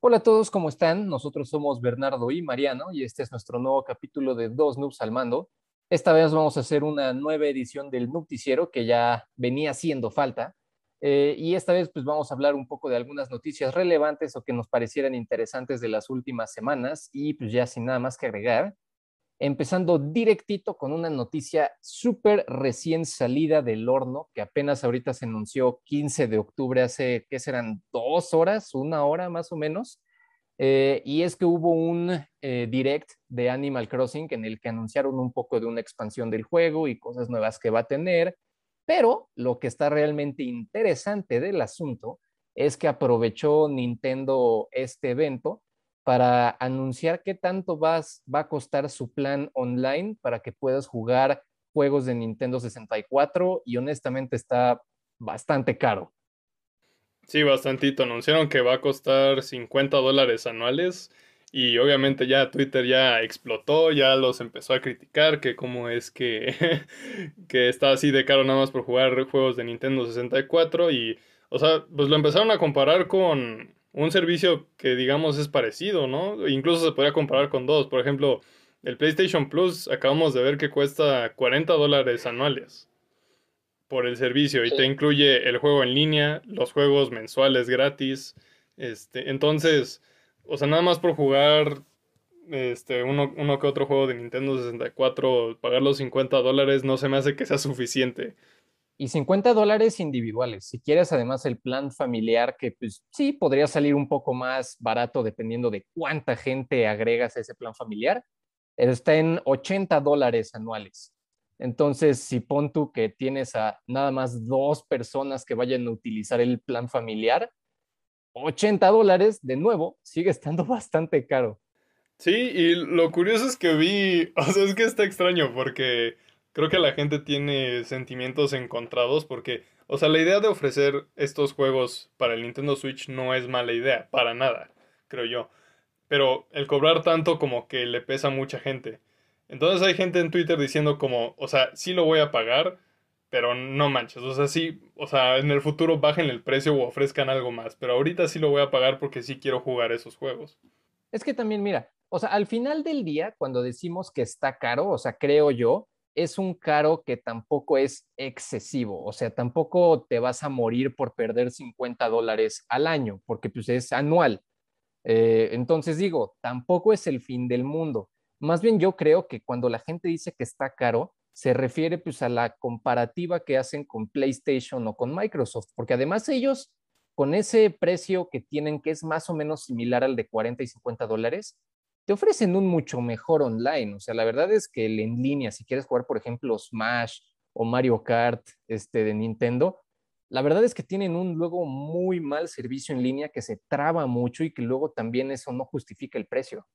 Hola a todos, ¿cómo están? Nosotros somos Bernardo y Mariano y este es nuestro nuevo capítulo de Dos Noobs al Mando. Esta vez vamos a hacer una nueva edición del Noticiero que ya venía haciendo falta. Eh, y esta vez pues vamos a hablar un poco de algunas noticias relevantes o que nos parecieran interesantes de las últimas semanas y pues ya sin nada más que agregar, empezando directito con una noticia súper recién salida del horno, que apenas ahorita se anunció 15 de octubre, hace, ¿qué serán? Dos horas, una hora más o menos. Eh, y es que hubo un eh, direct de Animal Crossing en el que anunciaron un poco de una expansión del juego y cosas nuevas que va a tener, pero lo que está realmente interesante del asunto es que aprovechó Nintendo este evento para anunciar qué tanto vas, va a costar su plan online para que puedas jugar juegos de Nintendo 64 y honestamente está bastante caro. Sí, bastantito. Anunciaron que va a costar 50 dólares anuales y obviamente ya Twitter ya explotó, ya los empezó a criticar, que cómo es que, que está así de caro nada más por jugar juegos de Nintendo 64 y, o sea, pues lo empezaron a comparar con, un servicio que digamos es parecido, ¿no? Incluso se podría comparar con dos. Por ejemplo, el PlayStation Plus acabamos de ver que cuesta 40 dólares anuales por el servicio y te incluye el juego en línea, los juegos mensuales gratis. Este, entonces, o sea, nada más por jugar este, uno, uno que otro juego de Nintendo 64, pagar los 50 dólares no se me hace que sea suficiente y 50 dólares individuales. Si quieres además el plan familiar, que pues sí, podría salir un poco más barato dependiendo de cuánta gente agregas a ese plan familiar, está en 80 dólares anuales. Entonces, si pon tú que tienes a nada más dos personas que vayan a utilizar el plan familiar, 80 dólares, de nuevo, sigue estando bastante caro. Sí, y lo curioso es que vi, o sea, es que está extraño porque creo que la gente tiene sentimientos encontrados porque, o sea, la idea de ofrecer estos juegos para el Nintendo Switch no es mala idea, para nada, creo yo. Pero el cobrar tanto como que le pesa a mucha gente. Entonces hay gente en Twitter diciendo como, o sea, sí lo voy a pagar, pero no manches, o sea, sí, o sea, en el futuro bajen el precio o ofrezcan algo más, pero ahorita sí lo voy a pagar porque sí quiero jugar esos juegos. Es que también, mira, o sea, al final del día, cuando decimos que está caro, o sea, creo yo, es un caro que tampoco es excesivo, o sea, tampoco te vas a morir por perder 50 dólares al año, porque pues es anual. Eh, entonces digo, tampoco es el fin del mundo. Más bien yo creo que cuando la gente dice que está caro, se refiere pues a la comparativa que hacen con PlayStation o con Microsoft, porque además ellos con ese precio que tienen, que es más o menos similar al de 40 y 50 dólares, te ofrecen un mucho mejor online. O sea, la verdad es que el en línea, si quieres jugar, por ejemplo, Smash o Mario Kart este, de Nintendo, la verdad es que tienen un luego muy mal servicio en línea que se traba mucho y que luego también eso no justifica el precio.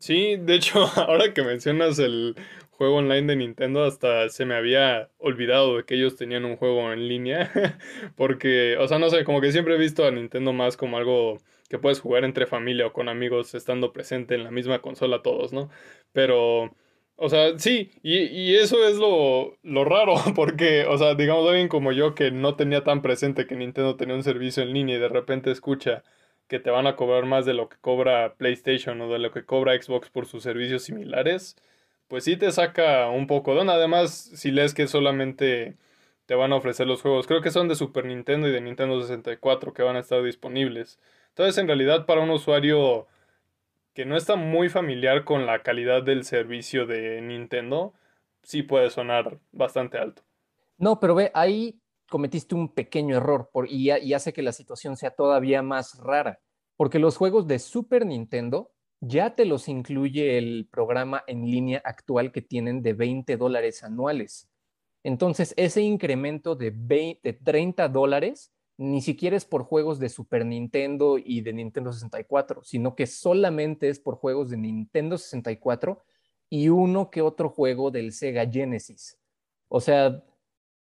Sí, de hecho, ahora que mencionas el juego online de Nintendo, hasta se me había olvidado de que ellos tenían un juego en línea, porque, o sea, no sé, como que siempre he visto a Nintendo más como algo que puedes jugar entre familia o con amigos estando presente en la misma consola todos, ¿no? Pero, o sea, sí, y, y eso es lo, lo, raro, porque, o sea, digamos, alguien como yo que no tenía tan presente que Nintendo tenía un servicio en línea y de repente escucha que te van a cobrar más de lo que cobra PlayStation o de lo que cobra Xbox por sus servicios similares, pues sí te saca un poco de Además, si lees que solamente te van a ofrecer los juegos, creo que son de Super Nintendo y de Nintendo 64 que van a estar disponibles. Entonces, en realidad, para un usuario que no está muy familiar con la calidad del servicio de Nintendo, sí puede sonar bastante alto. No, pero ve, ahí cometiste un pequeño error y, y hace que la situación sea todavía más rara, porque los juegos de Super Nintendo ya te los incluye el programa en línea actual que tienen de 20 dólares anuales. Entonces, ese incremento de, 20, de 30 dólares ni siquiera es por juegos de Super Nintendo y de Nintendo 64, sino que solamente es por juegos de Nintendo 64 y uno que otro juego del Sega Genesis. O sea,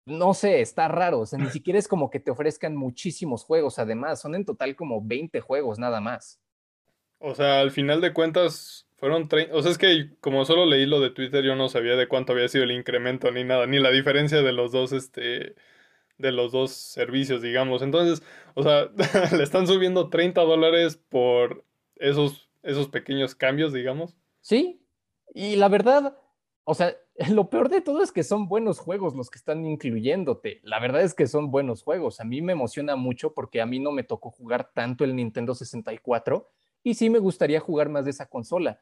no sé, está raro, o sea, ni siquiera es como que te ofrezcan muchísimos juegos, además, son en total como 20 juegos nada más. O sea, al final de cuentas fueron 30, o sea, es que como solo leí lo de Twitter, yo no sabía de cuánto había sido el incremento ni nada, ni la diferencia de los dos, este, de los dos servicios, digamos. Entonces, o sea, le están subiendo 30 dólares por esos, esos pequeños cambios, digamos. Sí, y la verdad, o sea, lo peor de todo es que son buenos juegos los que están incluyéndote. La verdad es que son buenos juegos. A mí me emociona mucho porque a mí no me tocó jugar tanto el Nintendo 64 y sí me gustaría jugar más de esa consola.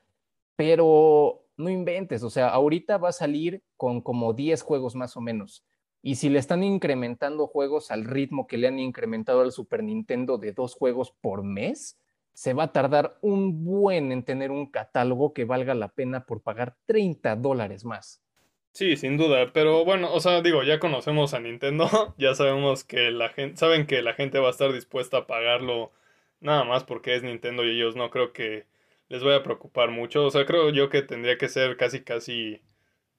Pero no inventes, o sea, ahorita va a salir con como 10 juegos más o menos. Y si le están incrementando juegos al ritmo que le han incrementado al Super Nintendo de dos juegos por mes, se va a tardar un buen en tener un catálogo que valga la pena por pagar 30 dólares más. Sí, sin duda, pero bueno, o sea, digo, ya conocemos a Nintendo, ya sabemos que la gente, saben que la gente va a estar dispuesta a pagarlo nada más porque es Nintendo y ellos no creo que les vaya a preocupar mucho, o sea, creo yo que tendría que ser casi casi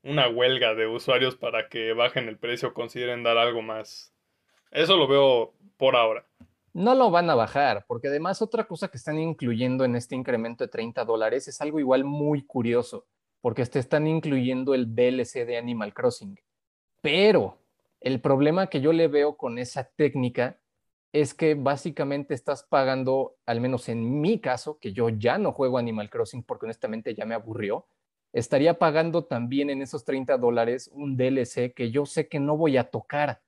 una huelga de usuarios para que bajen el precio, consideren dar algo más. Eso lo veo por ahora. No lo van a bajar, porque además otra cosa que están incluyendo en este incremento de 30 dólares es algo igual muy curioso, porque te están incluyendo el DLC de Animal Crossing. Pero el problema que yo le veo con esa técnica es que básicamente estás pagando, al menos en mi caso, que yo ya no juego Animal Crossing porque honestamente ya me aburrió, estaría pagando también en esos 30 dólares un DLC que yo sé que no voy a tocar.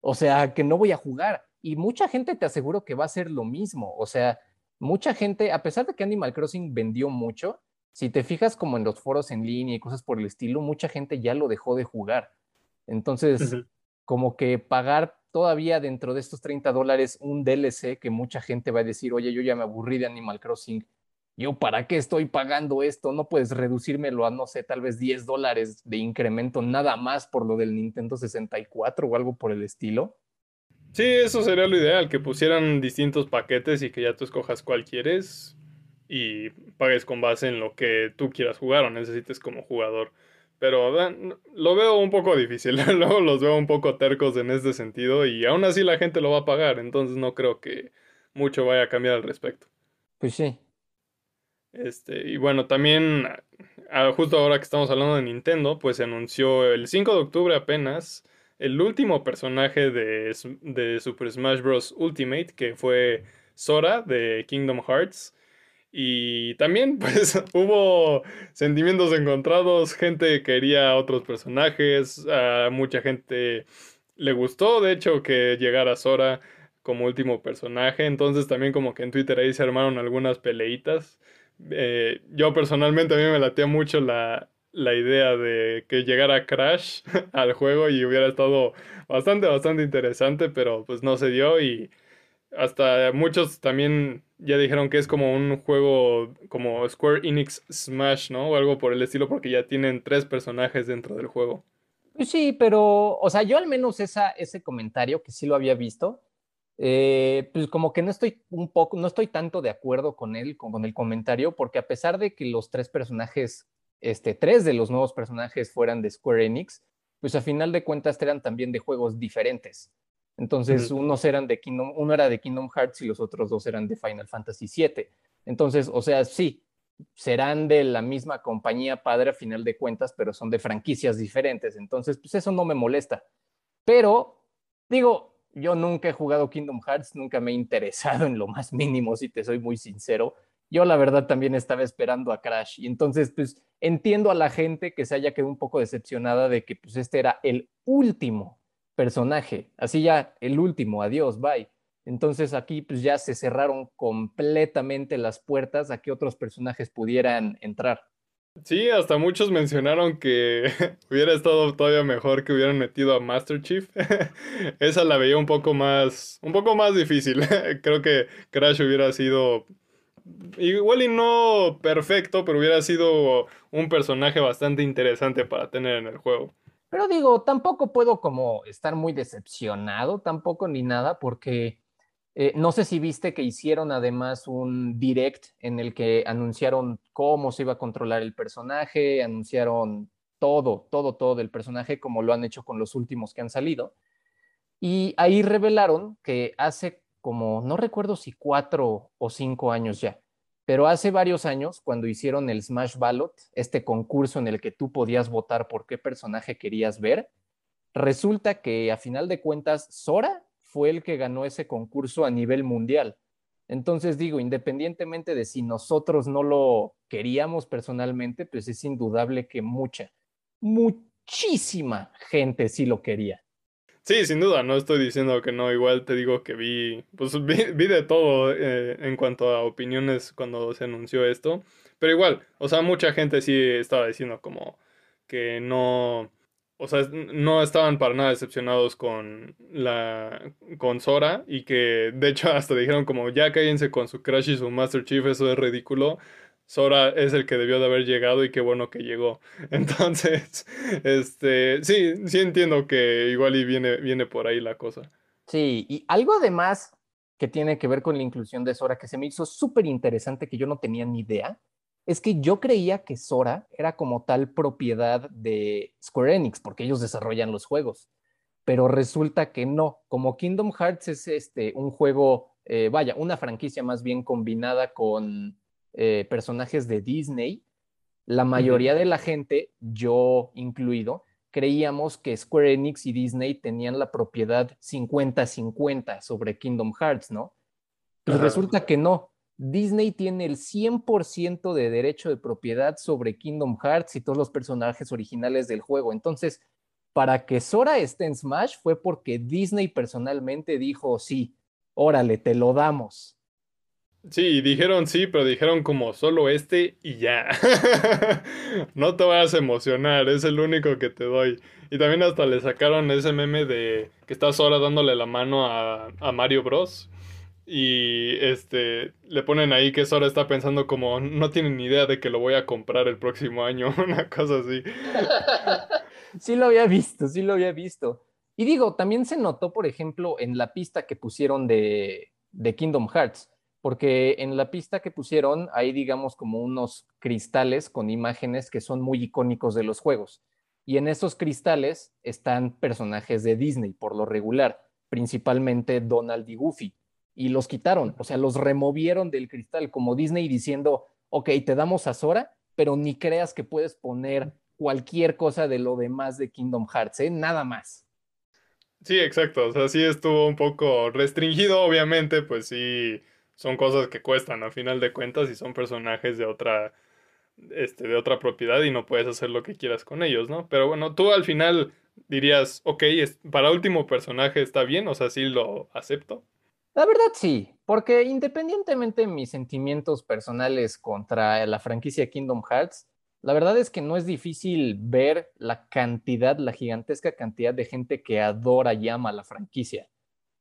O sea, que no voy a jugar. Y mucha gente te aseguro que va a ser lo mismo. O sea, mucha gente, a pesar de que Animal Crossing vendió mucho, si te fijas como en los foros en línea y cosas por el estilo, mucha gente ya lo dejó de jugar. Entonces, como que pagar todavía dentro de estos 30 dólares un DLC que mucha gente va a decir, oye, yo ya me aburrí de Animal Crossing, yo para qué estoy pagando esto, no puedes reducírmelo a, no sé, tal vez 10 dólares de incremento nada más por lo del Nintendo 64 o algo por el estilo. Sí, eso sería lo ideal, que pusieran distintos paquetes y que ya tú escojas cuál quieres y pagues con base en lo que tú quieras jugar o necesites como jugador. Pero lo veo un poco difícil, luego los veo un poco tercos en este sentido y aún así la gente lo va a pagar, entonces no creo que mucho vaya a cambiar al respecto. Pues sí, este, y bueno, también ah, justo ahora que estamos hablando de Nintendo, pues se anunció el 5 de octubre apenas el último personaje de, de Super Smash Bros. Ultimate, que fue Sora de Kingdom Hearts. Y también, pues, hubo sentimientos encontrados, gente quería otros personajes, a mucha gente le gustó, de hecho, que llegara Sora como último personaje, entonces también como que en Twitter ahí se armaron algunas peleitas. Eh, yo personalmente a mí me latía mucho la, la idea de que llegara Crash al juego y hubiera estado bastante, bastante interesante, pero pues no se dio y hasta muchos también ya dijeron que es como un juego como Square Enix Smash, ¿no? O algo por el estilo porque ya tienen tres personajes dentro del juego. Pues sí, pero, o sea, yo al menos esa, ese comentario que sí lo había visto, eh, pues como que no estoy un poco, no estoy tanto de acuerdo con él, con, el comentario, porque a pesar de que los tres personajes, este, tres de los nuevos personajes fueran de Square Enix, pues a final de cuentas eran también de juegos diferentes. Entonces, unos eran de Kingdom, uno era de Kingdom Hearts y los otros dos eran de Final Fantasy VII. Entonces, o sea, sí, serán de la misma compañía padre a final de cuentas, pero son de franquicias diferentes. Entonces, pues eso no me molesta. Pero, digo, yo nunca he jugado Kingdom Hearts, nunca me he interesado en lo más mínimo, si te soy muy sincero. Yo la verdad también estaba esperando a Crash y entonces pues entiendo a la gente que se haya quedado un poco decepcionada de que pues este era el último personaje, así ya el último, adiós, bye. Entonces aquí pues ya se cerraron completamente las puertas a que otros personajes pudieran entrar. Sí, hasta muchos mencionaron que hubiera estado todavía mejor que hubieran metido a Master Chief. Esa la veía un poco más, un poco más difícil. Creo que Crash hubiera sido igual y no perfecto, pero hubiera sido un personaje bastante interesante para tener en el juego. Pero digo, tampoco puedo como estar muy decepcionado, tampoco ni nada, porque eh, no sé si viste que hicieron además un direct en el que anunciaron cómo se iba a controlar el personaje, anunciaron todo, todo, todo del personaje, como lo han hecho con los últimos que han salido. Y ahí revelaron que hace como, no recuerdo si cuatro o cinco años ya, pero hace varios años, cuando hicieron el Smash Ballot, este concurso en el que tú podías votar por qué personaje querías ver, resulta que a final de cuentas Sora fue el que ganó ese concurso a nivel mundial. Entonces digo, independientemente de si nosotros no lo queríamos personalmente, pues es indudable que mucha, muchísima gente sí lo quería. Sí, sin duda, no estoy diciendo que no, igual te digo que vi, pues vi, de todo eh, en cuanto a opiniones cuando se anunció esto, pero igual, o sea, mucha gente sí estaba diciendo como que no, o sea, no estaban para nada decepcionados con la con Sora y que de hecho hasta dijeron como ya cállense con su Crash y su Master Chief, eso es ridículo. Sora es el que debió de haber llegado y qué bueno que llegó. Entonces, este, sí, sí entiendo que igual y viene, viene por ahí la cosa. Sí, y algo además que tiene que ver con la inclusión de Sora que se me hizo súper interesante que yo no tenía ni idea, es que yo creía que Sora era como tal propiedad de Square Enix, porque ellos desarrollan los juegos. Pero resulta que no, como Kingdom Hearts es este, un juego, eh, vaya, una franquicia más bien combinada con eh, personajes de Disney, la mayoría de la gente, yo incluido, creíamos que Square Enix y Disney tenían la propiedad 50-50 sobre Kingdom Hearts, ¿no? Pues resulta que no. Disney tiene el 100% de derecho de propiedad sobre Kingdom Hearts y todos los personajes originales del juego. Entonces, para que Sora esté en Smash fue porque Disney personalmente dijo, sí, órale, te lo damos. Sí, dijeron sí, pero dijeron como solo este y ya. no te vayas a emocionar, es el único que te doy. Y también hasta le sacaron ese meme de que está Sora dándole la mano a, a Mario Bros. Y este le ponen ahí que Sora está pensando como no tienen ni idea de que lo voy a comprar el próximo año, una cosa así. sí lo había visto, sí lo había visto. Y digo, también se notó, por ejemplo, en la pista que pusieron de, de Kingdom Hearts porque en la pista que pusieron hay, digamos, como unos cristales con imágenes que son muy icónicos de los juegos. Y en esos cristales están personajes de Disney, por lo regular, principalmente Donald y Goofy. Y los quitaron, o sea, los removieron del cristal, como Disney diciendo, ok, te damos a Sora, pero ni creas que puedes poner cualquier cosa de lo demás de Kingdom Hearts, ¿eh? Nada más. Sí, exacto. O sea, sí estuvo un poco restringido, obviamente, pues sí son cosas que cuestan a final de cuentas y son personajes de otra este, de otra propiedad y no puedes hacer lo que quieras con ellos, ¿no? Pero bueno, tú al final dirías, ok, para último personaje está bien, o sea, sí lo acepto. La verdad sí, porque independientemente de mis sentimientos personales contra la franquicia Kingdom Hearts, la verdad es que no es difícil ver la cantidad, la gigantesca cantidad de gente que adora y ama la franquicia.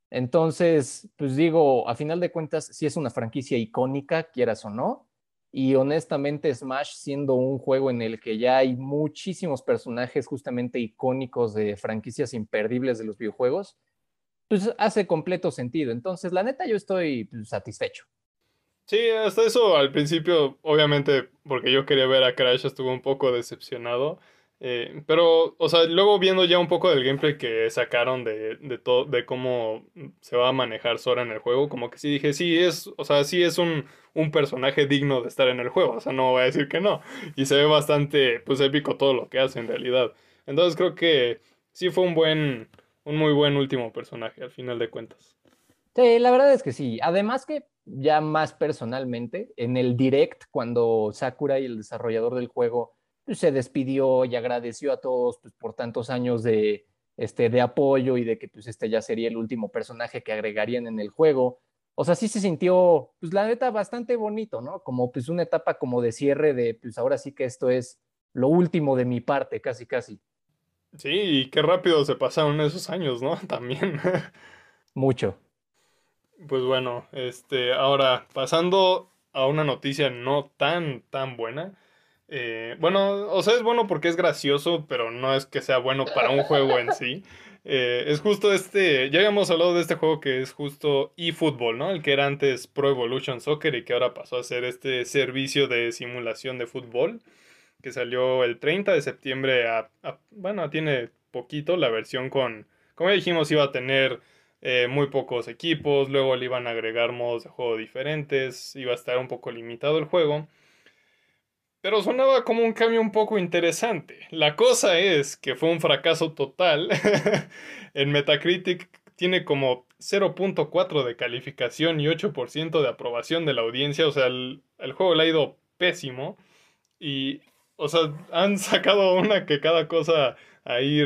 Entonces, pues digo, a final de cuentas, sí es una franquicia icónica, quieras o no. Y honestamente, Smash siendo un juego en el que ya hay muchísimos personajes justamente icónicos de franquicias imperdibles de los videojuegos, pues hace completo sentido. Entonces, la neta, yo estoy pues, satisfecho. Sí, hasta eso al principio, obviamente, porque yo quería ver a Crash, estuve un poco decepcionado. Eh, pero, o sea, luego viendo ya un poco del gameplay que sacaron de, de todo, de cómo se va a manejar Sora en el juego, como que sí dije, sí es, o sea, sí es un, un personaje digno de estar en el juego, o sea, no voy a decir que no. Y se ve bastante, pues, épico todo lo que hace en realidad. Entonces creo que sí fue un buen, un muy buen último personaje, al final de cuentas. Sí, la verdad es que sí. Además que ya más personalmente, en el direct, cuando Sakura y el desarrollador del juego pues, se despidió y agradeció a todos pues, por tantos años de, este, de apoyo y de que pues, este ya sería el último personaje que agregarían en el juego. O sea, sí se sintió, pues la neta, bastante bonito, ¿no? Como pues una etapa como de cierre de, pues ahora sí que esto es lo último de mi parte, casi, casi. Sí, y qué rápido se pasaron esos años, ¿no? También. Mucho. Pues bueno, este, ahora pasando a una noticia no tan, tan buena. Eh, bueno, o sea, es bueno porque es gracioso, pero no es que sea bueno para un juego en sí. Eh, es justo este, ya habíamos hablado de este juego que es justo eFootball, ¿no? El que era antes Pro Evolution Soccer y que ahora pasó a ser este servicio de simulación de fútbol, que salió el 30 de septiembre a, bueno, tiene poquito la versión con, como ya dijimos, iba a tener eh, muy pocos equipos, luego le iban a agregar modos de juego diferentes, iba a estar un poco limitado el juego. Pero sonaba como un cambio un poco interesante. La cosa es que fue un fracaso total. en Metacritic tiene como 0.4 de calificación y 8% de aprobación de la audiencia. O sea, el, juego le ha ido pésimo. Y, o sea, han sacado una que cada cosa ahí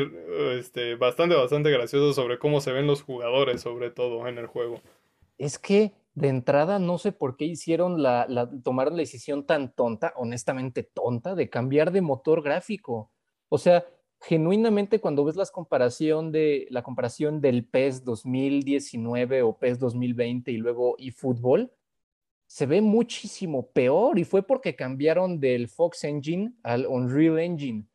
este, bastante, bastante graciosa sobre cómo se ven los jugadores, sobre todo en el juego. Es que de entrada no sé por qué hicieron la, la, tomaron la decisión tan tonta, honestamente tonta, de cambiar de motor gráfico. O sea, genuinamente cuando ves las comparación de, la comparación del PES 2019 o PES 2020 y luego eFootball, se ve muchísimo peor y fue porque cambiaron del Fox Engine al Unreal Engine.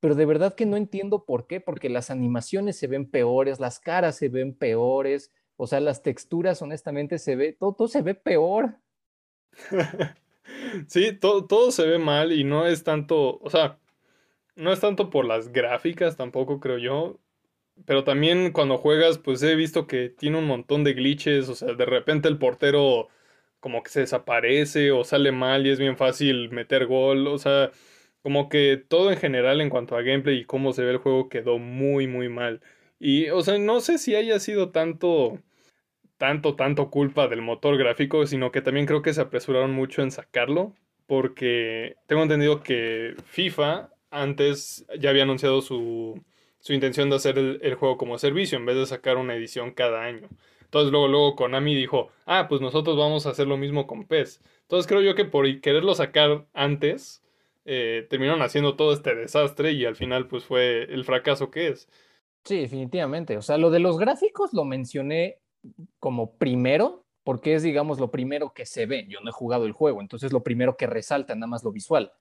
Pero de verdad que no entiendo por qué, porque las animaciones se ven peores, las caras se ven peores, o sea, las texturas, honestamente, se ve, todo, se ve peor. sí, todo, todo se ve mal y no es tanto, o sea, no es tanto por las gráficas tampoco, creo yo. Pero también cuando juegas, pues he visto que tiene un montón de glitches. O sea, de repente el portero como que se desaparece o sale mal y es bien fácil meter gol. O sea, como que todo en general en cuanto a gameplay y cómo se ve el juego quedó muy, muy mal. Y, o sea, no sé si haya sido tanto tanto, tanto culpa del motor gráfico, sino que también creo que se apresuraron mucho en sacarlo, porque tengo entendido que FIFA antes ya había anunciado su, su intención de hacer el, juego como servicio en vez de sacar una edición cada año. Entonces luego, luego Konami dijo, ah, pues nosotros vamos a hacer lo mismo con PES. Entonces creo yo que por quererlo sacar antes, eh, terminaron haciendo todo este desastre y al final pues fue el fracaso que es. Sí, definitivamente. O sea, lo de los gráficos lo mencioné como primero, porque es, digamos, lo primero que se ve. Yo no he jugado el juego, entonces lo primero que resalta, nada más lo visual.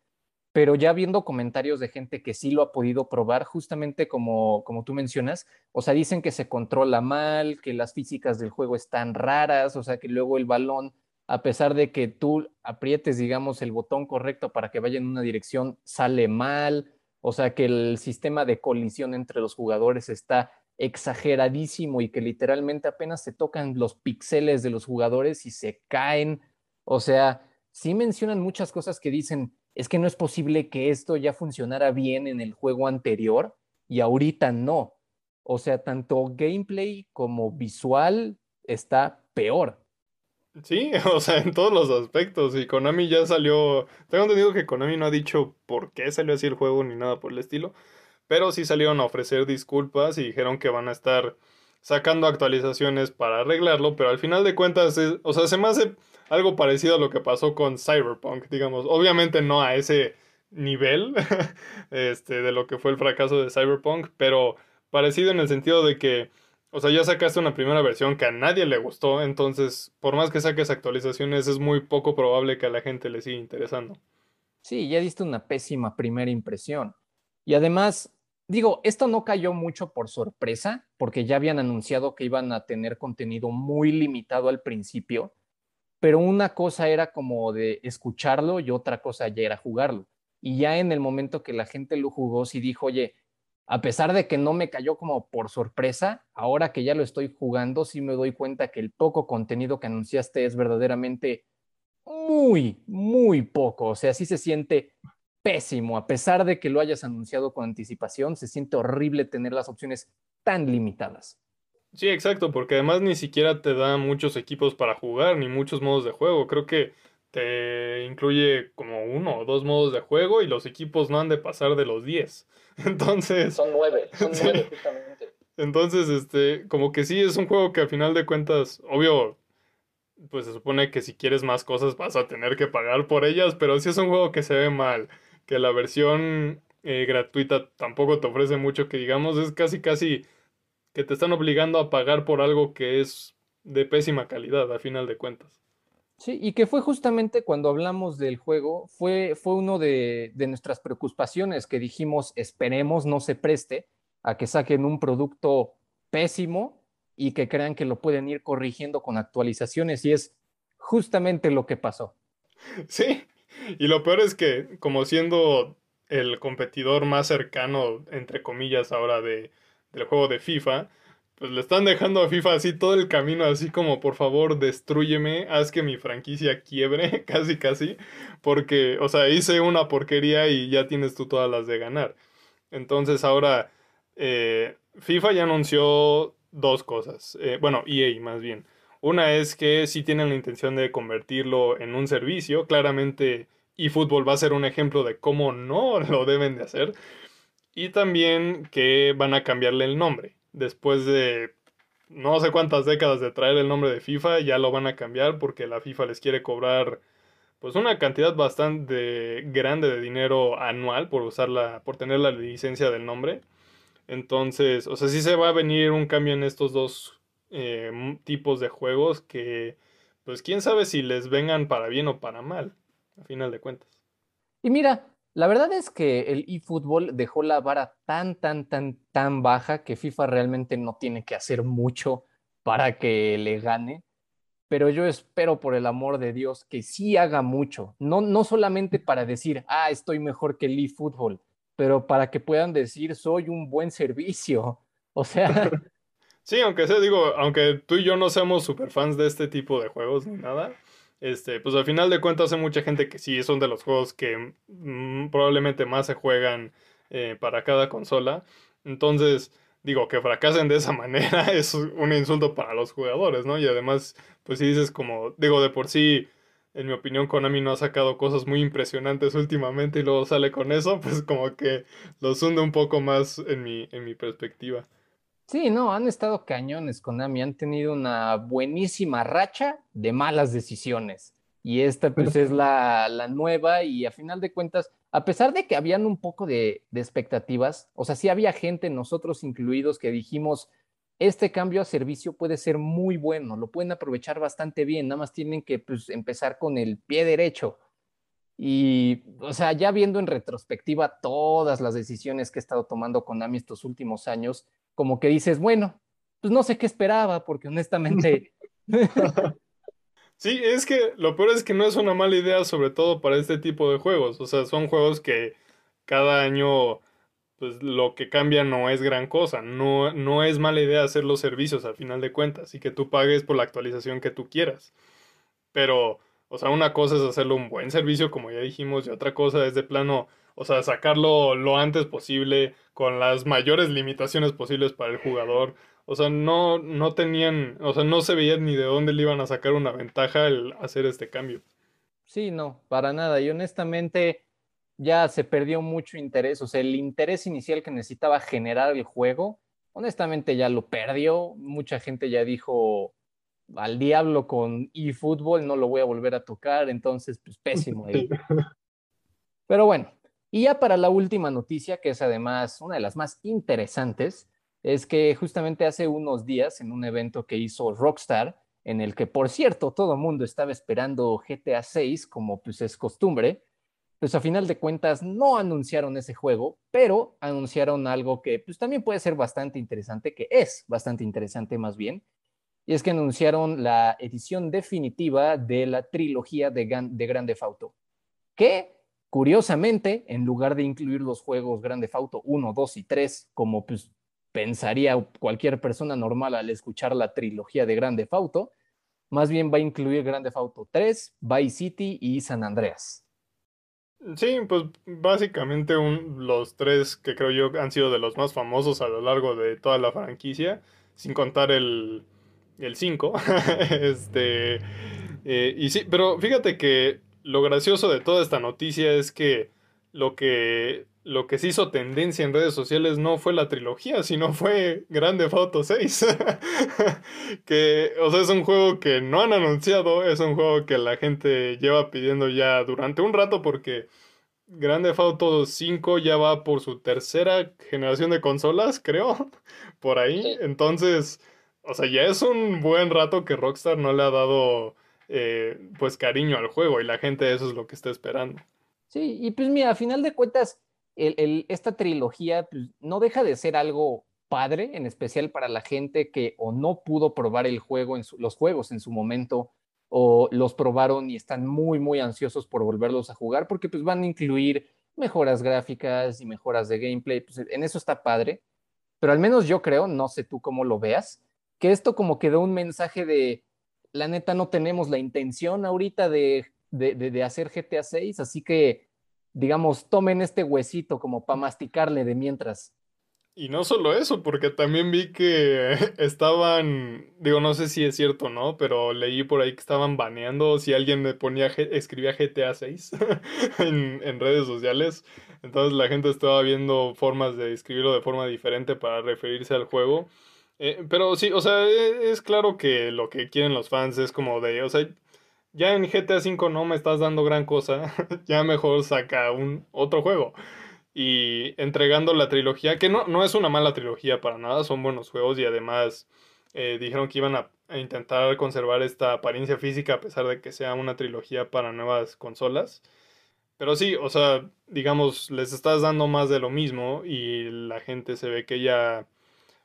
Pero ya viendo comentarios de gente que sí lo ha podido probar, justamente como, como tú mencionas, o sea, dicen que se controla mal, que las físicas del juego están raras, o sea, que luego el balón, a pesar de que tú aprietes, digamos, el botón correcto para que vaya en una dirección, sale mal, o sea, que el sistema de colisión entre los jugadores está exageradísimo y que literalmente apenas se tocan los píxeles de los jugadores y se caen. O sea, sí mencionan muchas cosas que dicen, es que no es posible que esto ya funcionara bien en el juego anterior y ahorita no. O sea, tanto gameplay como visual está peor. Sí, o sea, en todos los aspectos. Y Konami ya salió. Tengo entendido que Konami no ha dicho por qué salió así el juego ni nada por el estilo pero sí salieron a ofrecer disculpas y dijeron que van a estar sacando actualizaciones para arreglarlo, pero al final de cuentas, o sea, se me hace algo parecido a lo que pasó con Cyberpunk, digamos, obviamente no a ese nivel este, de lo que fue el fracaso de Cyberpunk, pero parecido en el sentido de que, o sea, ya sacaste una primera versión que a nadie le gustó, entonces, por más que saques actualizaciones, es muy poco probable que a la gente le siga interesando. Sí, ya diste una pésima primera impresión. Y además, Digo, esto no cayó mucho por sorpresa, porque ya habían anunciado que iban a tener contenido muy limitado al principio, pero una cosa era como de escucharlo y otra cosa ya era jugarlo. Y ya en el momento que la gente lo jugó, sí dijo, oye, a pesar de que no me cayó como por sorpresa, ahora que ya lo estoy jugando, sí me doy cuenta que el poco contenido que anunciaste es verdaderamente muy, muy poco. O sea, sí se siente pésimo, a pesar de que lo hayas anunciado con anticipación, se siente horrible tener las opciones tan limitadas. Sí, exacto, porque además ni siquiera te da muchos equipos para jugar, ni muchos modos de juego. Creo que te incluye como uno o dos modos de juego y los equipos no han de pasar de los 10. Entonces... Son nueve, son nueve justamente. Entonces, este, como que sí, es un juego que al final de cuentas, obvio, pues se supone que si quieres más cosas vas a tener que pagar por ellas, pero sí es un juego que se ve mal que la versión eh, gratuita tampoco te ofrece mucho que digamos, es casi casi que te están obligando a pagar por algo que es de pésima calidad a final de cuentas. Sí, y que fue justamente cuando hablamos del juego, fue, fue uno de, de nuestras preocupaciones que dijimos, esperemos no se preste a que saquen un producto pésimo y que crean que lo pueden ir corrigiendo con actualizaciones y es justamente lo que pasó. Sí, y lo peor es que, como siendo el competidor más cercano, entre comillas, ahora de, del juego de FIFA, pues le están dejando a FIFA así todo el camino, así como por favor destruyeme, haz que mi franquicia quiebre, casi casi, porque, o sea, hice una porquería y ya tienes tú todas las de ganar. Entonces ahora, eh, FIFA ya anunció dos cosas, eh, bueno, EA más bien. Una es que sí tienen la intención de convertirlo en un servicio, claramente eFootball va a ser un ejemplo de cómo no lo deben de hacer, y también que van a cambiarle el nombre después de no sé cuántas décadas de traer el nombre de FIFA, ya lo van a cambiar porque la FIFA les quiere cobrar pues una cantidad bastante grande de dinero anual por usarla, por tener la licencia del nombre. Entonces, o sea, sí se va a venir un cambio en estos dos eh, tipos de juegos que, pues quién sabe si les vengan para bien o para mal, a final de cuentas. Y mira, la verdad es que el eFootball dejó la vara tan, tan, tan, tan baja que FIFA realmente no tiene que hacer mucho para que le gane. Pero yo espero, por el amor de Dios, que sí haga mucho. No, no solamente para decir, ah, estoy mejor que el eFootball, pero para que puedan decir, soy un buen servicio. O sea. Sí, aunque sea, digo, aunque tú y yo no seamos super fans de este tipo de juegos ni nada, este, pues al final de cuentas hay mucha gente que sí son de los juegos que mm, probablemente más se juegan eh, para cada consola. Entonces, digo, que fracasen de esa manera es un insulto para los jugadores, ¿no? Y además, pues si dices como, digo, de por sí, en mi opinión, Konami no ha sacado cosas muy impresionantes últimamente y luego sale con eso, pues como que los hunde un poco más en mi, en mi perspectiva. Sí, no, han estado cañones Konami, han tenido una buenísima racha de malas decisiones. Y esta pues es la, la nueva y a final de cuentas, a pesar de que habían un poco de, de, expectativas, o sea, sí había gente, nosotros incluidos, que dijimos, este cambio a servicio puede ser muy bueno, lo pueden aprovechar bastante bien, nada más tienen que pues, empezar con el pie derecho. Y, o sea, ya viendo en retrospectiva todas las decisiones que ha estado tomando Konami estos últimos años, como que dices, bueno, pues no sé qué esperaba, porque honestamente... sí, es que lo peor es que no es una mala idea, sobre todo para este tipo de juegos. O sea, son juegos que cada año, pues lo que cambia no es gran cosa. No, no es mala idea hacer los servicios al final de cuentas y que tú pagues por la actualización que tú quieras. Pero, o sea, una cosa es hacerlo un buen servicio, como ya dijimos, y otra cosa es de plano o sea, sacarlo lo antes posible, con las mayores limitaciones posibles para el jugador. O sea, no, no tenían, o sea, no se veía ni de dónde le iban a sacar una ventaja el hacer este cambio. Sí, no, para nada. Y honestamente ya se perdió mucho interés. O sea, el interés inicial que necesitaba generar el juego, honestamente ya lo perdió. Mucha gente ya dijo al diablo con eFootball, no lo voy a volver a tocar. Entonces, pues pésimo ahí. Pero bueno, y ya para la última noticia, que es además una de las más interesantes, es que justamente hace unos días en un evento que hizo Rockstar, en el que por cierto todo el mundo estaba esperando GTA 6 como pues es costumbre, pues a final de cuentas no anunciaron ese juego, pero anunciaron algo que pues también puede ser bastante interesante, que es bastante interesante más bien, y es que anunciaron la edición definitiva de la trilogía de, de Grande Auto, que Curiosamente, en lugar de incluir los juegos Grande Auto 1, 2 y 3, como pues, pensaría cualquier persona normal al escuchar la trilogía de Grande Auto, más bien va a incluir Grande Auto 3, Vice City y San Andreas. Sí, pues básicamente los tres que creo yo han sido de los más famosos a lo largo de toda la franquicia, sin contar el 5. este, eh, y sí, pero fíjate que lo gracioso de toda esta noticia es que lo que lo que se hizo tendencia en redes sociales no fue la trilogía, sino fue Grande Auto 6. que, o sea, es un juego que no han anunciado, es un juego que la gente lleva pidiendo ya durante un rato porque Grande Auto 5 ya va por su tercera generación de consolas, creo, por ahí. Entonces, o sea, ya es un buen rato que Rockstar no le ha dado eh, pues cariño al juego y la gente eso es lo que está esperando. Sí, y pues mira, a final de cuentas, esta trilogía pues, no deja de ser algo padre, en especial para la gente que o no pudo probar el juego en los juegos en su momento o los probaron y están muy muy ansiosos por volverlos a jugar porque pues van a incluir mejoras gráficas y mejoras de gameplay, pues en eso está padre. pero al menos yo creo, no sé tú cómo lo veas, que esto como que da un mensaje de, la neta no tenemos la intención ahorita de, de, hacer GTA 6, así que, digamos, tomen este huesito como para masticarle de mientras. Y no solo eso, porque también vi que estaban, digo, no sé si es cierto o no, pero leí por ahí que estaban baneando si alguien me ponía, escribía GTA 6 en, en, redes sociales. Entonces la gente estaba viendo formas de escribirlo de forma diferente para referirse al juego. Eh, pero sí, o sea, e, es claro que lo que quieren los fans es como de, o sea, ya en GTA 5 no me estás dando gran cosa, ya mejor saca un otro juego y entregando la trilogía, que no, no es una mala trilogía para nada, son buenos juegos y además eh, dijeron que iban a, intentar conservar esta apariencia física a pesar de que sea una trilogía para nuevas consolas. Pero sí, o sea, digamos, les estás dando más de lo mismo y la gente se ve que ya,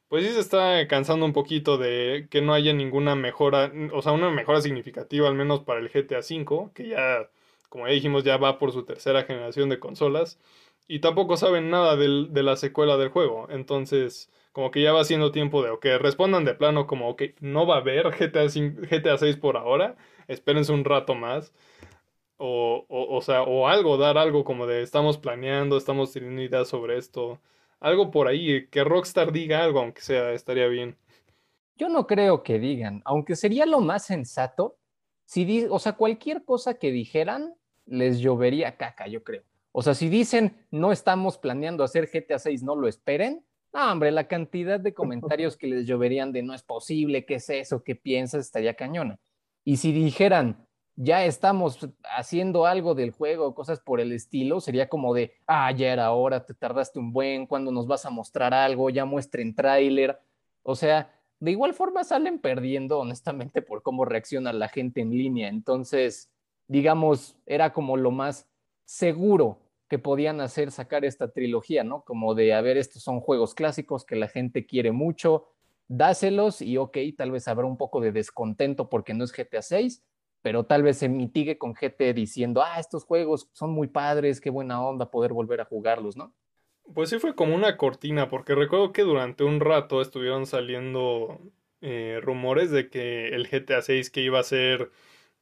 pues sí se está cansando un poquito de que no haya ninguna mejora, o sea, una mejora significativa al menos para el GTA V, que ya, como ya dijimos, ya va por su tercera generación de consolas y tampoco saben nada de la secuela del juego. Entonces, como que ya va siendo tiempo de, que respondan de plano como, que no va a haber GTA, GTA 6 por ahora, espérense un rato más. O, o, o, sea, o algo, dar algo como de estamos planeando, estamos teniendo ideas sobre esto. Algo por ahí, que Rockstar diga algo, aunque sea, estaría bien. Yo no creo que digan, aunque sería lo más sensato, si o sea, cualquier cosa que dijeran, les llovería caca, yo creo. O sea, si dicen no estamos planeando hacer GTA 6, no lo esperen. No, hombre, la cantidad de comentarios que les lloverían de no es posible, qué es eso, qué piensas, estaría cañona. Y si dijeran ya estamos haciendo algo del juego, cosas por el estilo, sería como de, ah, ya era hora, te tardaste un buen, ¿cuándo nos vas a mostrar algo? Ya muestren tráiler. O sea, de igual forma salen perdiendo, honestamente, por cómo reacciona la gente en línea. Entonces, digamos, era como lo más seguro que podían hacer sacar esta trilogía, ¿no? Como de, a ver, estos son juegos clásicos que la gente quiere mucho, dáselos y ok, tal vez habrá un poco de descontento porque no es GTA 6, pero tal vez se mitigue con GT diciendo, ah, estos juegos son muy padres, qué buena onda poder volver a jugarlos, ¿no? Pues sí fue como una cortina, porque recuerdo que durante un rato estuvieron saliendo eh, rumores de que el GTA 6 que iba a ser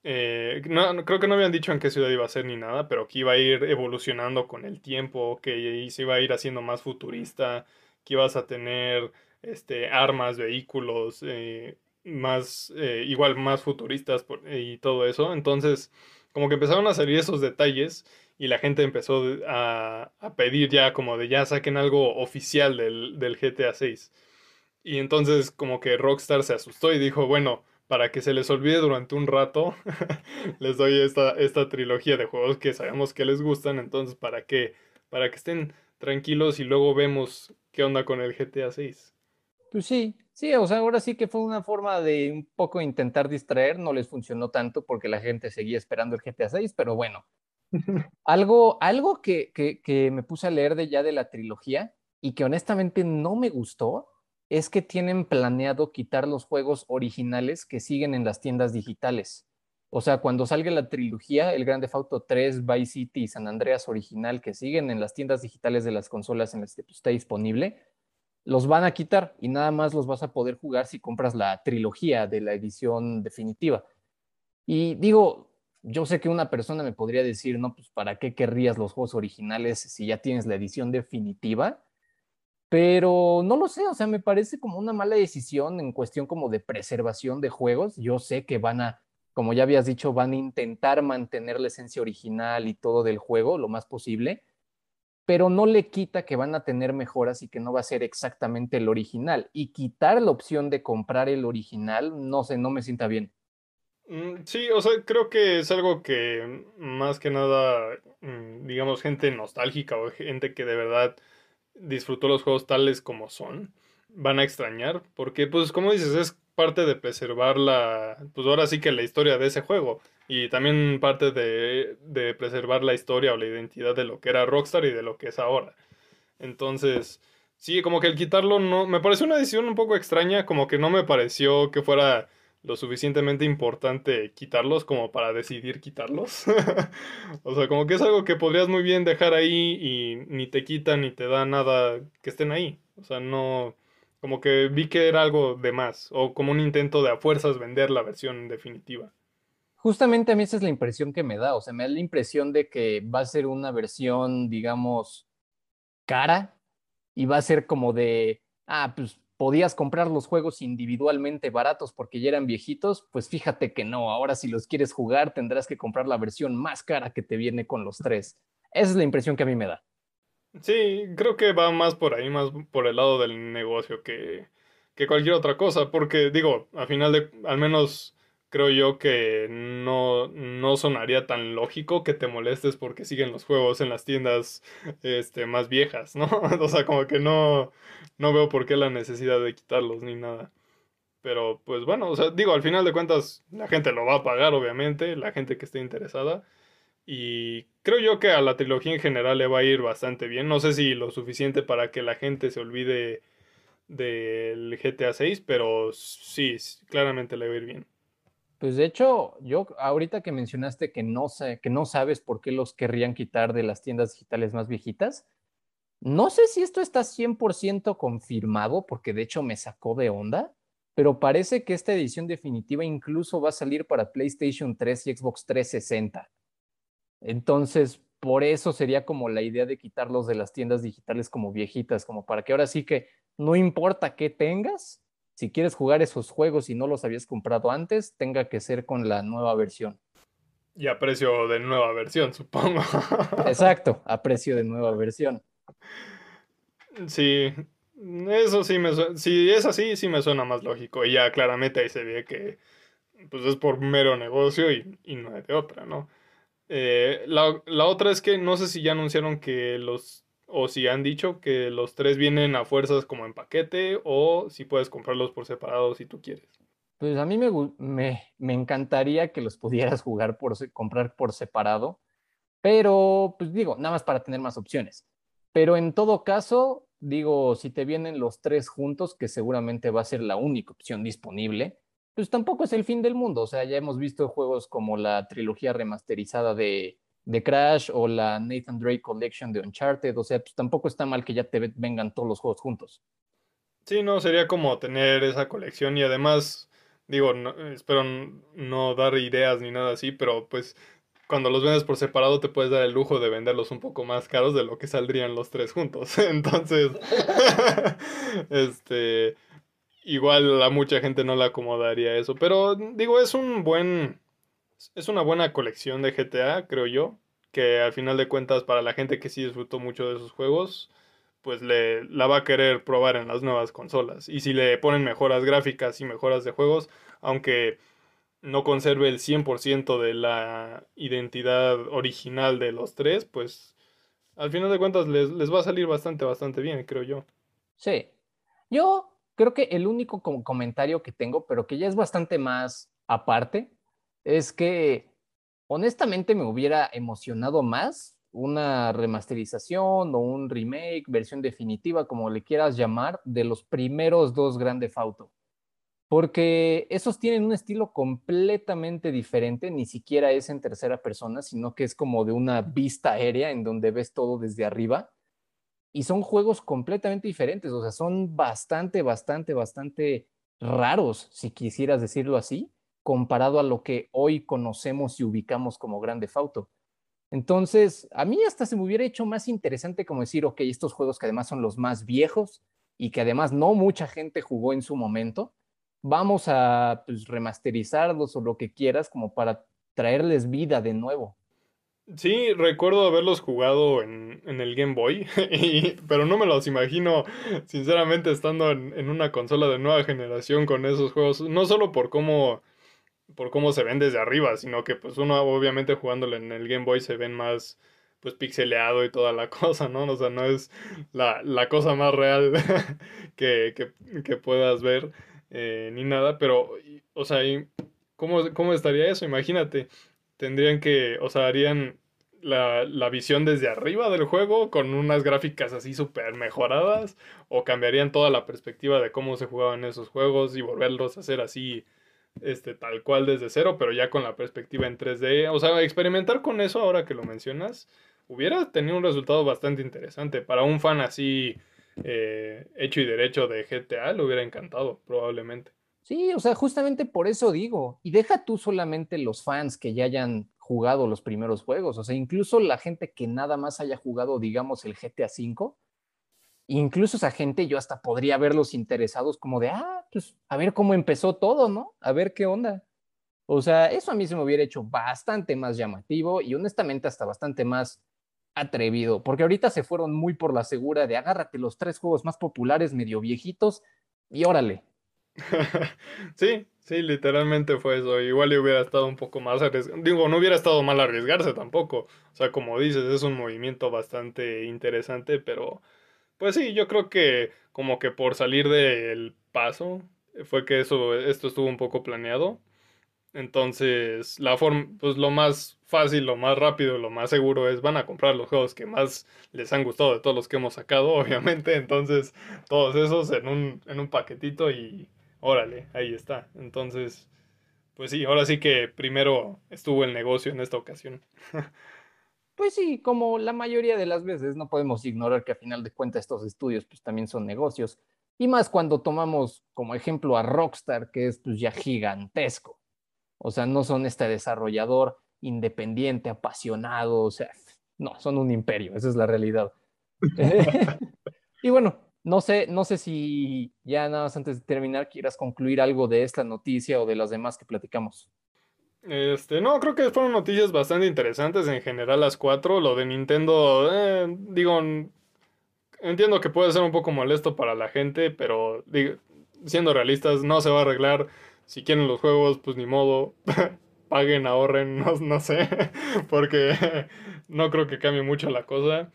eh, no, creo que no habían dicho en qué ciudad iba a ser ni nada, pero que iba a ir evolucionando con el tiempo, que se iba a ir haciendo más futurista, que ibas a tener este, armas, vehículos, eh, más, eh, igual más futuristas y todo eso. Entonces, como que empezaron a salir esos detalles y la gente empezó a, a pedir ya como de ya saquen algo oficial del, del GTA 6. Y entonces como que Rockstar se asustó y dijo, bueno, para que se les olvide durante un rato, les doy esta, esta trilogía de juegos que sabemos que les gustan, entonces para que, para que estén tranquilos y luego vemos qué onda con el GTA 6. Pues sí, sí, o sea, ahora sí que fue una forma de un poco intentar distraer, no les funcionó tanto porque la gente seguía esperando el GTA 6, pero bueno. algo algo que, que, que me puse a leer de ya de la trilogía y que honestamente no me gustó es que tienen planeado quitar los juegos originales que siguen en las tiendas digitales. O sea, cuando salga la trilogía, el Grande Auto 3, Vice City y San Andreas original que siguen en las tiendas digitales de las consolas en las que está disponible, los van a quitar y nada más los vas a poder jugar si compras la trilogía de la edición definitiva. Y digo, yo sé que una persona me podría decir, no, pues ¿para qué querrías los juegos originales si ya tienes la edición definitiva? Pero no lo sé, o sea, me parece como una mala decisión en cuestión como de preservación de juegos. Yo sé que van a, como ya habías dicho, van a intentar mantener la esencia original y todo del juego lo más posible, pero no le quita que van a tener mejoras y que no va a ser exactamente el original. Y quitar la opción de comprar el original, no sé, no me sienta bien. Mm, sí, o sea, creo que es algo que más que nada, mm, digamos, gente nostálgica o gente que de verdad disfrutó los juegos tales como son, van a extrañar, porque pues como dices, es parte de preservar la, pues ahora sí que la historia de ese juego, y también parte de, de preservar la historia o la identidad de lo que era Rockstar y de lo que es ahora. Entonces, sí, como que el quitarlo no, me pareció una decisión un poco extraña, como que no me pareció que fuera lo suficientemente importante quitarlos como para decidir quitarlos. o sea, como que es algo que podrías muy bien dejar ahí y ni te quita ni te da nada que estén ahí. O sea, no, Como que vi que era algo de más, o como un intento de a fuerzas vender la versión definitiva. Justamente a mí esa es la impresión que me da, o sea, me da la impresión de que va a ser una versión, digamos, cara y va a ser como de, ah, pues podías comprar los juegos individualmente baratos porque ya eran viejitos, pues fíjate que no, ahora si los quieres jugar tendrás que comprar la versión más cara que te viene con los tres. Esa es la impresión que a mí me da. Sí, creo que va más por ahí, más por el lado del negocio que, que cualquier otra cosa, porque digo, al final de, al menos creo yo que no, no sonaría tan lógico que te molestes porque siguen los juegos en las tiendas este, más viejas, ¿no? o sea, como que no, no veo por qué la necesidad de quitarlos ni nada. Pero pues bueno, o sea, digo, al final de cuentas la gente lo va a pagar, obviamente, la gente que esté interesada. Y creo yo que a la trilogía en general le va a ir bastante bien. No sé si lo suficiente para que la gente se olvide del GTA 6, pero sí, claramente le va a ir bien. Pues de hecho, yo ahorita que mencionaste que no, sé, que no sabes por qué los querrían quitar de las tiendas digitales más viejitas, no sé si esto está 100% confirmado, porque de hecho me sacó de onda, pero parece que esta edición definitiva incluso va a salir para PlayStation 3 y Xbox 360. Entonces, por eso sería como la idea de quitarlos de las tiendas digitales como viejitas, como para que ahora sí que no importa qué tengas, si quieres jugar esos juegos y no los habías comprado antes, tenga que ser con la nueva versión. Y a precio de nueva versión, supongo. Exacto, a precio de nueva versión. Sí, eso sí me suena, si es así, sí me suena más lógico. Y ya claramente ahí se ve que pues es por mero negocio y, no es de otra, ¿no? Eh, la, la, otra es que no sé si ya anunciaron que los o si han dicho que los tres vienen a fuerzas como en paquete o si puedes comprarlos por separado si tú quieres. Pues a mí me, me, me encantaría que los pudieras jugar por comprar por separado, pero pues digo, nada más para tener más opciones. Pero en todo caso, digo, si te vienen los tres juntos, que seguramente va a ser la única opción disponible, pues tampoco es el fin del mundo. O sea, ya hemos visto juegos como la trilogía remasterizada de de Crash o la Nathan Drake Collection de Uncharted. O sea, pues tampoco está mal que ya te vengan todos los juegos juntos. Sí, no, sería como tener esa colección y además, digo, espero no dar ideas ni nada así, pero pues cuando los vendes por separado te puedes dar el lujo de venderlos un poco más caros de lo que saldrían los tres juntos. Entonces, este, igual a mucha gente no le acomodaría eso, pero digo, es un buen es una buena colección de GTA, creo yo, que al final de cuentas para la gente que sí disfrutó mucho de esos juegos, pues le, la va a querer probar en las nuevas consolas. Y si le ponen mejoras gráficas y mejoras de juegos, aunque no conserve el 100% de la identidad original de los tres, pues al final de cuentas les, les va a salir bastante, bastante bien, creo yo. Sí. Yo creo que el único comentario que tengo, pero que ya es bastante más aparte, es que honestamente me hubiera emocionado más una remasterización o un remake, versión definitiva, como le quieras llamar, de los primeros dos Grande Auto. Porque esos tienen un estilo completamente diferente, ni siquiera es en tercera persona, sino que es como de una vista aérea en donde ves todo desde arriba. Y son juegos completamente diferentes, o sea, son bastante, bastante, bastante raros, si quisieras decirlo así comparado a lo que hoy conocemos y ubicamos como Grande Fauto. Entonces, a mí hasta se me hubiera hecho más interesante como decir, ok, estos juegos que además son los más viejos y que además no mucha gente jugó en su momento, vamos a pues, remasterizarlos o lo que quieras como para traerles vida de nuevo. Sí, recuerdo haberlos jugado en, el Game Boy, pero no me los imagino, sinceramente, estando en, en, una consola de nueva generación con esos juegos, no solo por cómo por cómo se ven desde arriba, sino que pues uno obviamente jugándolo en el Game Boy se ven más pues pixeleado y toda la cosa, ¿no? O sea, no es la, cosa más real que, puedas ver eh, ni nada, pero, o sea, ¿cómo, ¿cómo estaría eso? Imagínate, tendrían que, o sea, harían la, la, visión desde arriba del juego con unas gráficas así súper mejoradas o cambiarían toda la perspectiva de cómo se jugaban esos juegos y volverlos a hacer así este, tal cual desde cero, pero ya con la perspectiva en 3D. O sea, experimentar con eso ahora que lo mencionas, hubiera tenido un resultado bastante interesante. Para un fan así eh, hecho y derecho de GTA, le hubiera encantado, probablemente. Sí, o sea, justamente por eso digo, y deja tú solamente los fans que ya hayan jugado los primeros juegos, o sea, incluso la gente que nada más haya jugado, digamos, el GTA V, incluso esa gente yo hasta podría verlos interesados como de, ah, pues a ver cómo empezó todo, ¿no? A ver qué onda. O sea, eso a mí se me hubiera hecho bastante más llamativo y honestamente hasta bastante más atrevido, porque ahorita se fueron muy por la segura de agárrate los tres juegos más populares, medio viejitos, y órale. sí, sí, literalmente fue eso. Igual hubiera estado un poco más arriesgado. Digo, no hubiera estado mal arriesgarse tampoco. O sea, como dices, es un movimiento bastante interesante, pero pues sí, yo creo que como que por salir del paso fue que eso, esto estuvo un poco planeado. Entonces, la forma, pues lo más fácil, lo más rápido, lo más seguro es van a comprar los juegos que más les han gustado de todos los que hemos sacado, obviamente. Entonces, todos esos en un, en un paquetito y órale, ahí está. Entonces, pues sí, ahora sí que primero estuvo el negocio en esta ocasión. Pues sí, como la mayoría de las veces, no podemos ignorar que a final de cuentas estos estudios pues también son negocios. Y más cuando tomamos como ejemplo a Rockstar, que es pues ya gigantesco. O sea, no son este desarrollador independiente, apasionado, o sea, no, son un imperio, esa es la realidad. y bueno, no sé, no sé si ya nada más antes de terminar quieras concluir algo de esta noticia o de las demás que platicamos. Este, no, creo que fueron noticias bastante interesantes en general las cuatro. Lo de Nintendo, eh, digo, entiendo que puede ser un poco molesto para la gente, pero siendo realistas, no se va a arreglar si quieren los juegos, pues ni modo, paguen, ahorren, no, no sé, porque no creo que cambie mucho la cosa.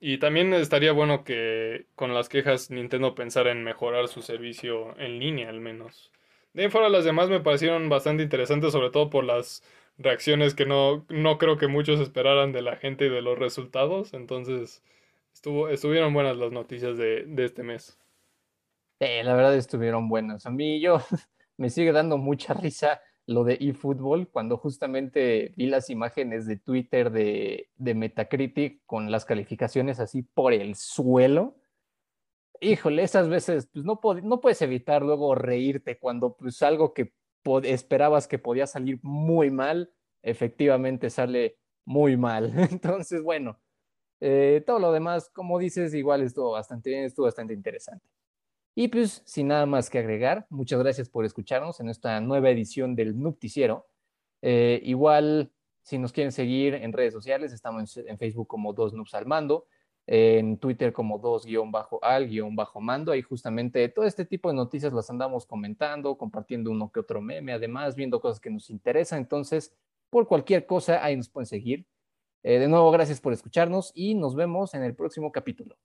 Y también estaría bueno que con las quejas Nintendo pensara en mejorar su servicio en línea al menos. De ahí fuera las demás me parecieron bastante interesantes, sobre todo por las reacciones que no, no creo que muchos esperaran de la gente y de los resultados. Entonces, estuvo, estuvieron buenas las noticias de, de este mes. la verdad estuvieron buenas. A mí yo me sigue dando mucha risa lo de eFootball cuando justamente vi las imágenes de Twitter de, de Metacritic con las calificaciones así por el suelo. Híjole, esas veces pues no, no puedes evitar luego reírte cuando pues algo que esperabas que podía salir muy mal, efectivamente sale muy mal. Entonces, bueno, eh, todo lo demás, como dices, igual estuvo bastante bien, estuvo bastante interesante. Y pues, sin nada más que agregar, muchas gracias por escucharnos en esta nueva edición del Nupticiero. Eh, igual, si nos quieren seguir en redes sociales, estamos en, Facebook como Dos Nups al Mando, en Twitter como Dos-al-mando. Ahí justamente todo este tipo de noticias las andamos comentando, compartiendo uno que otro meme, además, viendo cosas que nos interesan. Entonces, por cualquier cosa, ahí nos pueden seguir. Eh, de nuevo, gracias por escucharnos y nos vemos en el próximo capítulo.